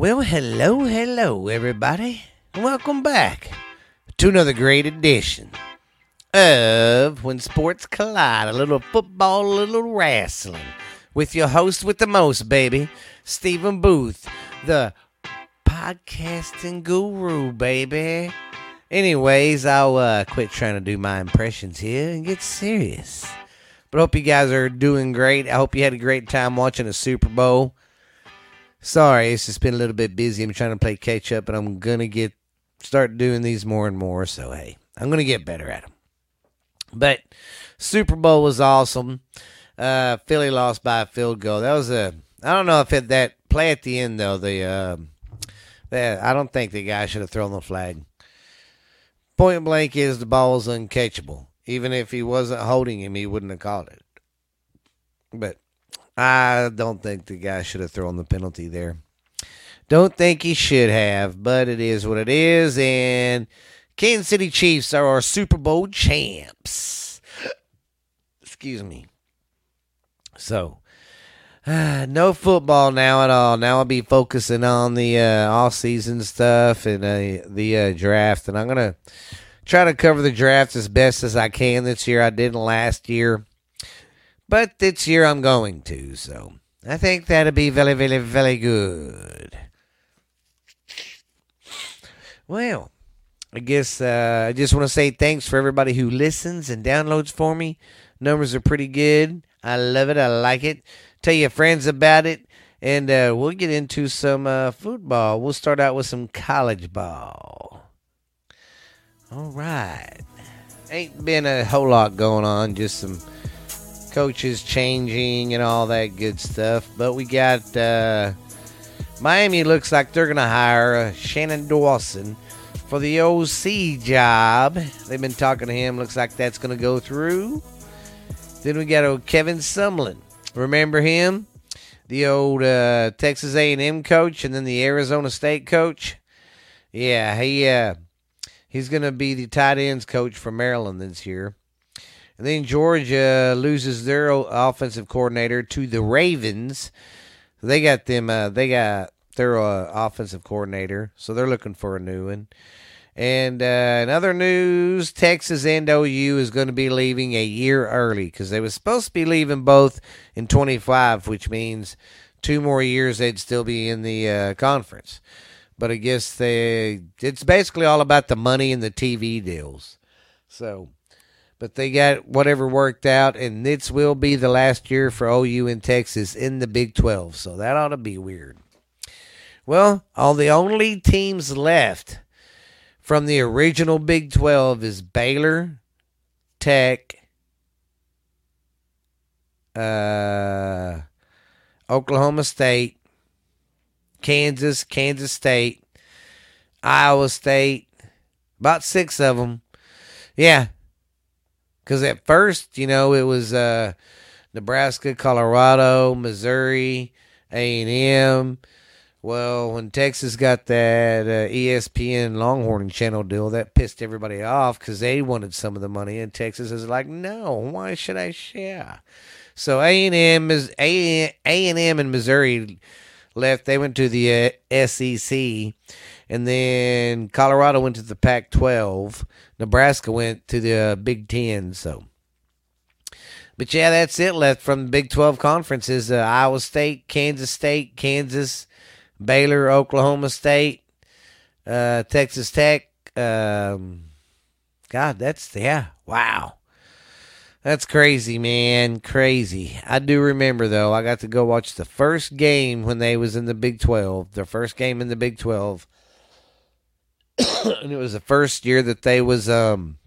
Well, hello, hello, everybody. Welcome back to another great edition of When Sports Collide. A little football, a little wrestling. With your host with the most, baby, Stephen Booth, the podcasting guru, baby. Anyways, I'll uh, quit trying to do my impressions here and get serious. But hope you guys are doing great. I hope you had a great time watching the Super Bowl. Sorry, it's just been a little bit busy. I'm trying to play catch up, but I'm gonna get start doing these more and more. So hey, I'm gonna get better at them. But Super Bowl was awesome. Uh, Philly lost by a field goal. That was a I don't know if it, that play at the end though. The uh, that I don't think the guy should have thrown the flag. Point blank is the ball was uncatchable. Even if he wasn't holding him, he wouldn't have caught it. But I don't think the guy should have thrown the penalty there. Don't think he should have, but it is what it is. And Kansas City Chiefs are our Super Bowl champs. Excuse me. So, uh, no football now at all. Now I'll be focusing on the uh, off season stuff and uh, the uh, draft, and I'm gonna try to cover the draft as best as I can this year. I didn't last year, but this year I'm going to. So I think that'll be very, very, very good. Well, I guess uh, I just want to say thanks for everybody who listens and downloads for me. Numbers are pretty good. I love it. I like it. Tell your friends about it. And uh, we'll get into some uh, football. We'll start out with some college ball. All right. Ain't been a whole lot going on, just some coaches changing and all that good stuff. But we got uh, Miami looks like they're going to hire uh, Shannon Dawson for the OC job. They've been talking to him. Looks like that's going to go through. Then we got old Kevin Sumlin. Remember him? The old uh, Texas A&M coach and then the Arizona State coach. Yeah, he uh, he's going to be the tight ends coach for Maryland this year. And then Georgia loses their offensive coordinator to the Ravens. They got them. Uh, they got their uh, offensive coordinator, so they're looking for a new one. And uh, in other news, Texas and OU is going to be leaving a year early because they were supposed to be leaving both in 25, which means two more years they'd still be in the uh, conference. But I guess they it's basically all about the money and the TV deals. So, but they got whatever worked out, and this will be the last year for OU in Texas in the Big 12. So that ought to be weird. Well, all the only teams left from the original Big 12 is Baylor, Tech, uh, Oklahoma State, Kansas, Kansas State, Iowa State, about six of them. Yeah. Because at first, you know, it was uh, Nebraska, Colorado, Missouri, A&M, well, when Texas got that uh, ESPN Longhorn Channel deal, that pissed everybody off because they wanted some of the money, and Texas is like, "No, why should I share?" So A and M is A and M and Missouri left. They went to the uh, SEC, and then Colorado went to the Pac-12. Nebraska went to the uh, Big Ten. So, but yeah, that's it left from the Big Twelve conferences: uh, Iowa State, Kansas State, Kansas. Baylor, Oklahoma State, uh, Texas Tech. Um, God, that's yeah, wow, that's crazy, man, crazy. I do remember though. I got to go watch the first game when they was in the Big Twelve. Their first game in the Big Twelve, and it was the first year that they was um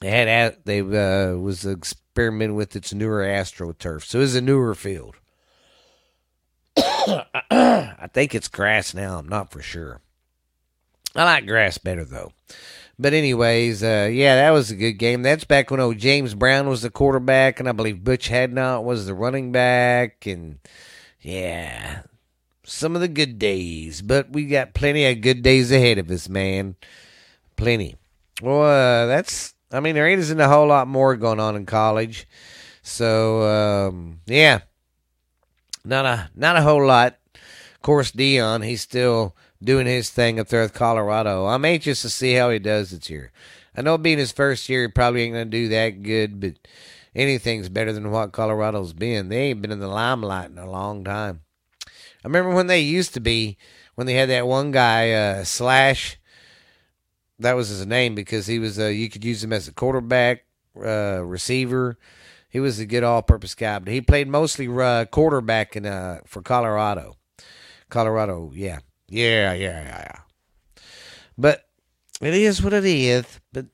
they had they uh, was experimenting with its newer AstroTurf. So it was a newer field. I think it's grass now. I'm not for sure. I like grass better though. But anyways, uh, yeah, that was a good game. That's back when old James Brown was the quarterback, and I believe Butch Hadnot was the running back, and yeah, some of the good days. But we got plenty of good days ahead of us, man. Plenty. Well, uh, that's. I mean, there isn't a whole lot more going on in college, so um, yeah, not a not a whole lot. Of course, Dion, he's still doing his thing up there with Colorado. I'm anxious to see how he does this year. I know being his first year, he probably ain't going to do that good, but anything's better than what Colorado's been. They ain't been in the limelight in a long time. I remember when they used to be, when they had that one guy, uh, Slash. That was his name because he was, uh, you could use him as a quarterback, uh, receiver. He was a good all-purpose guy, but he played mostly uh, quarterback in uh, for Colorado. Colorado, yeah, yeah, yeah, yeah, yeah. But it is what it is. But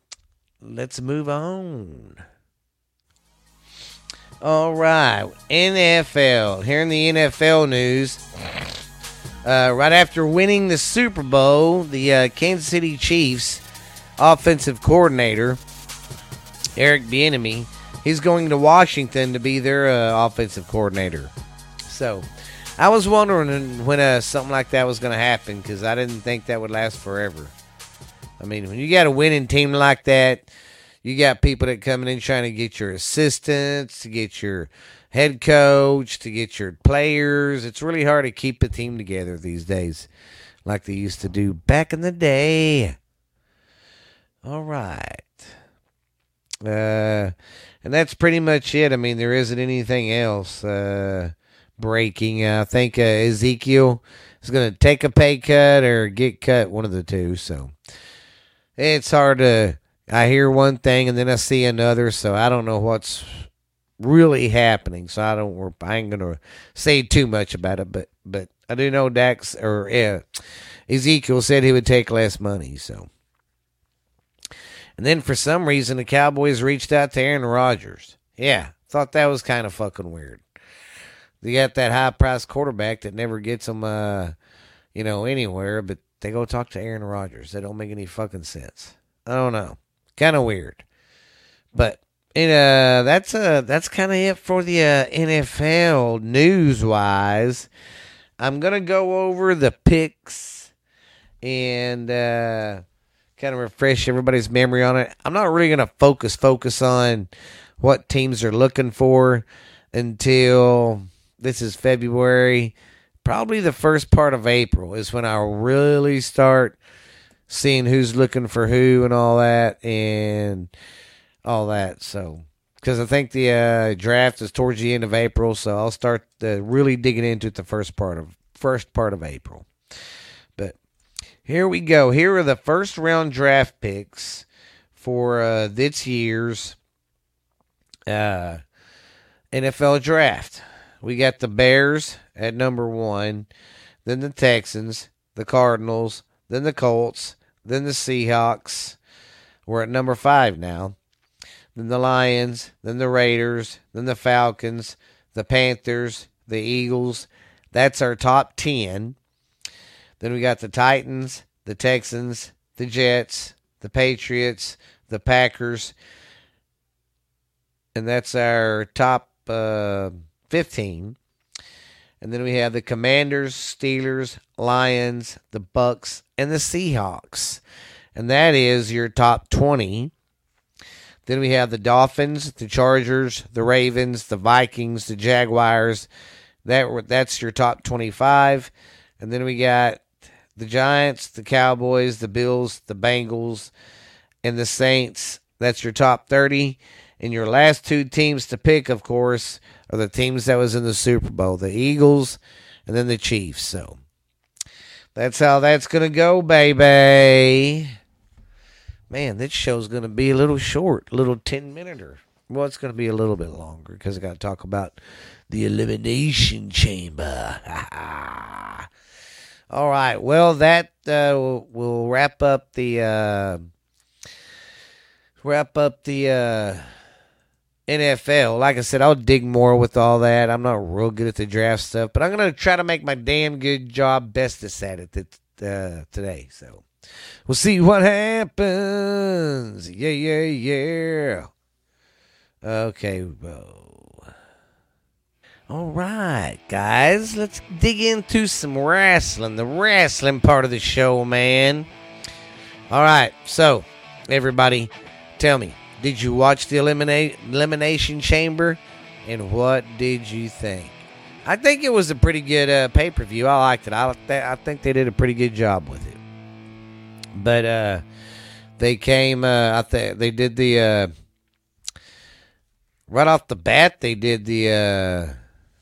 let's move on. All right, NFL. Here in the NFL news, uh, right after winning the Super Bowl, the uh, Kansas City Chiefs offensive coordinator Eric Bieniemy, he's going to Washington to be their uh, offensive coordinator. So, I was wondering when uh, something like that was going to happen because I didn't think that would last forever. I mean, when you got a winning team like that, you got people that coming in trying to get your assistants, to get your head coach, to get your players. It's really hard to keep a team together these days, like they used to do back in the day. All right. Uh, and that's pretty much it. I mean, there isn't anything else uh, breaking. I think uh, Ezekiel is going to take a pay cut or get cut, one of the two. So it's hard to I hear one thing and then I see another, so I don't know what's really happening. So I don't. I ain't gonna say too much about it, but but I do know Dax or yeah, Ezekiel said he would take less money. So, and then for some reason the Cowboys reached out to Aaron Rodgers. Yeah, thought that was kind of fucking weird. They got that high priced quarterback that never gets them, uh, you know, anywhere, but they go talk to Aaron Rodgers. That don't make any fucking sense. I don't know kind of weird. But it, uh, that's uh, that's kind of it for the uh, NFL news wise. I'm gonna go over the picks and uh, kind of refresh everybody's memory on it. I'm not really gonna focus focus on what teams are looking for until this is February. Probably the first part of April is when I'll really start seeing who's looking for who and all that and all that. So, because I think the uh, draft is towards the end of April, so I'll start really digging into it the first part of first part of April. But here we go. Here are the first round draft picks for uh, this year's uh, NFL draft. We got the Bears at number one, then the Texans, the Cardinals, then the Colts, then the Seahawks. We're at number five now. Then the Lions, then the Raiders, then the Falcons, the Panthers, the Eagles. That's our top 10. Then we got the Titans, the Texans, the Jets, the Patriots, the Packers. And that's our top uh, 15. And then we have the Commanders, Steelers, Lions, the Bucks, and the Seahawks. And that is your top 20. Then we have the Dolphins, the Chargers, the Ravens, the Vikings, the Jaguars. That that's your top 25. And then we got the Giants, the Cowboys, the Bills, the Bengals, and the Saints. That's your top 30. And your last two teams to pick, of course, are the teams that was in the Super Bowl, the Eagles and then the Chiefs. So that's how that's to go, baby. Man, this show's to be a little short, a little 10 minuter. Well, it's to be a little bit longer because I got to talk about the elimination chamber. All right. Well, that uh, will wrap up the uh, wrap up the uh, NFL. Like I said, I'll dig more with all that. I'm not real good at the draft stuff, but I'm gonna try to make my damn good job bestest at it uh, today. So we'll see what happens. Yeah, yeah, yeah. Okay, bro. All right, guys, let's dig into some wrestling, the wrestling part of the show, man. All right, so everybody, tell me, did you watch the eliminate, Elimination Chamber? And what did you think? I think it was a pretty good uh, pay per view. I liked it. I I think they did a pretty good job with it. But uh, they came. Uh, I think they did the uh, right off the bat. They did the uh,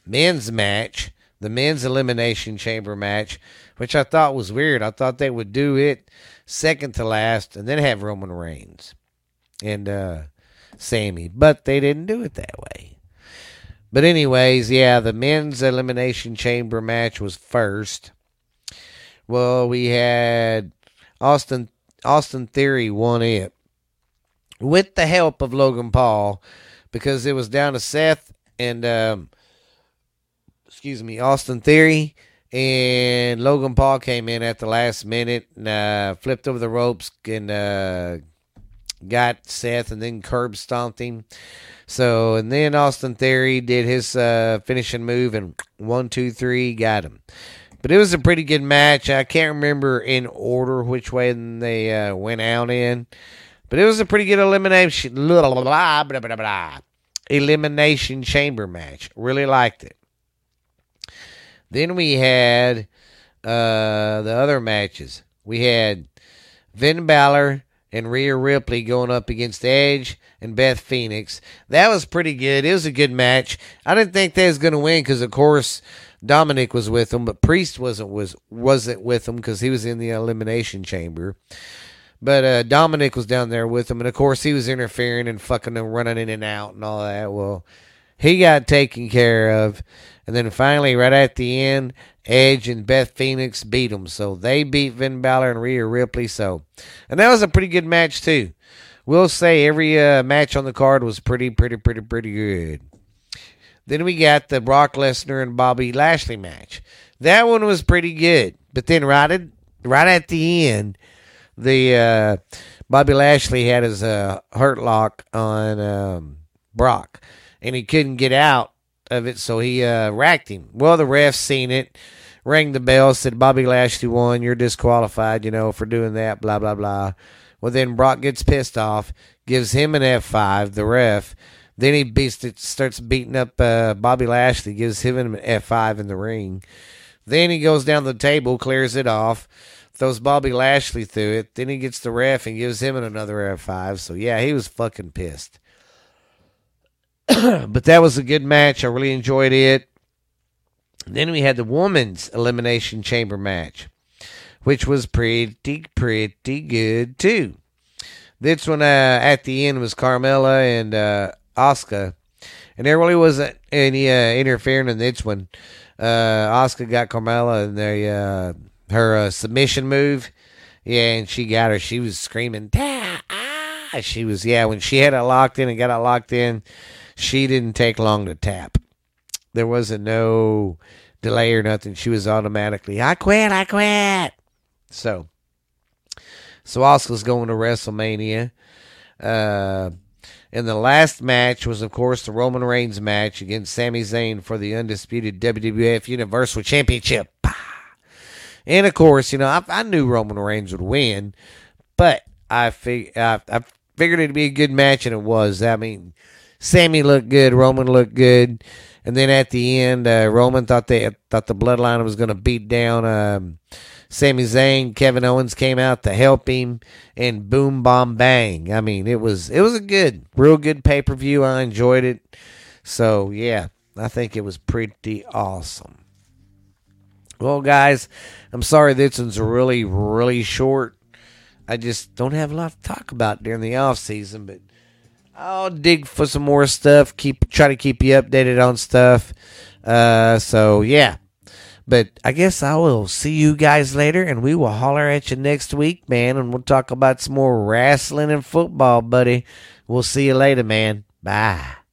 men's match, the men's elimination chamber match, which I thought was weird. I thought they would do it second to last and then have Roman Reigns and uh, Sami, but they didn't do it that way. But anyways, yeah, the men's elimination chamber match was first. Well, we had Austin Austin Theory won it with the help of Logan Paul because it was down to Seth and um, excuse me Austin Theory and Logan Paul came in at the last minute and uh, flipped over the ropes and uh, got Seth and then curb stomped him. So and then Austin Theory did his uh, finishing move and one two three got him. But it was a pretty good match. I can't remember in order which way they uh, went out in, but it was a pretty good elimination. Blah, blah, blah, blah, blah, elimination chamber match. Really liked it. Then we had uh, the other matches. We had Finn Balor and Rhea Ripley going up against Edge and Beth Phoenix. That was pretty good. It was a good match. I didn't think they was going to win because, of course, Dominic was with them, but Priest wasn't was wasn't with them because he was in the elimination chamber. But uh, Dominic was down there with them, and of course he was interfering and fucking them, running in and out and all that. Well, he got taken care of, and then finally, right at the end, Edge and Beth Phoenix beat them. So they beat Finn Balor and Rhea Ripley. So, and that was a pretty good match too. We'll say every uh, match on the card was pretty, pretty, pretty, pretty good. Then we got the Brock Lesnar and Bobby Lashley match. That one was pretty good. But then right at, right at the end, the uh, Bobby Lashley had his uh, hurt lock on um, Brock, and he couldn't get out of it, so he uh, racked him. Well, the ref seen it, rang the bell, said Bobby Lashley won. You're disqualified, you know, for doing that. Blah blah blah. Well, then Brock gets pissed off, gives him an F5, the ref, then he beats it, starts beating up uh, Bobby Lashley, gives him an F5 in the ring. Then he goes down the table, clears it off, throws Bobby Lashley through it. Then he gets the ref and gives him another F5. So, yeah, he was fucking pissed. but that was a good match. I really enjoyed it. Then we had the women's elimination chamber match, which was pretty, pretty good too. This one uh, at the end was Carmella and uh, Asuka, and there really wasn't any uh, interfering in this one. Uh, Asuka got Carmella and the uh, her uh, submission move, yeah, and she got her. She was screaming, ah! She was yeah when she had it locked in and got it locked in. She didn't take long to tap. There wasn't no delay or nothing. She was automatically, I quit, I quit. So, so Asuka's going to WrestleMania. Uh, and the last match was, of course, the Roman Reigns match against Sami Zayn for the undisputed WWF Universal Championship. And of course, you know, I, I knew Roman Reigns would win, but I, fig- I, I figured it'd be a good match, and it was. I mean, Sami looked good, Roman looked good, and then at the end, uh, Roman thought they thought the Bloodline was going to beat down um, Sami Zayn, Kevin Owens came out to help him, and boom, bomb, bang. I mean, it was it was a good, real good pay per view. I enjoyed it. So yeah, I think it was pretty awesome. Well, guys, I'm sorry this one's really, really short. I just don't have a lot to talk about during the off season, but I'll dig for some more stuff. Keep try to keep you updated on stuff. Uh, so yeah, but I guess I will see you guys later, and we will holler at you next week, man, and we'll talk about some more wrestling and football, buddy. We'll see you later, man. Bye.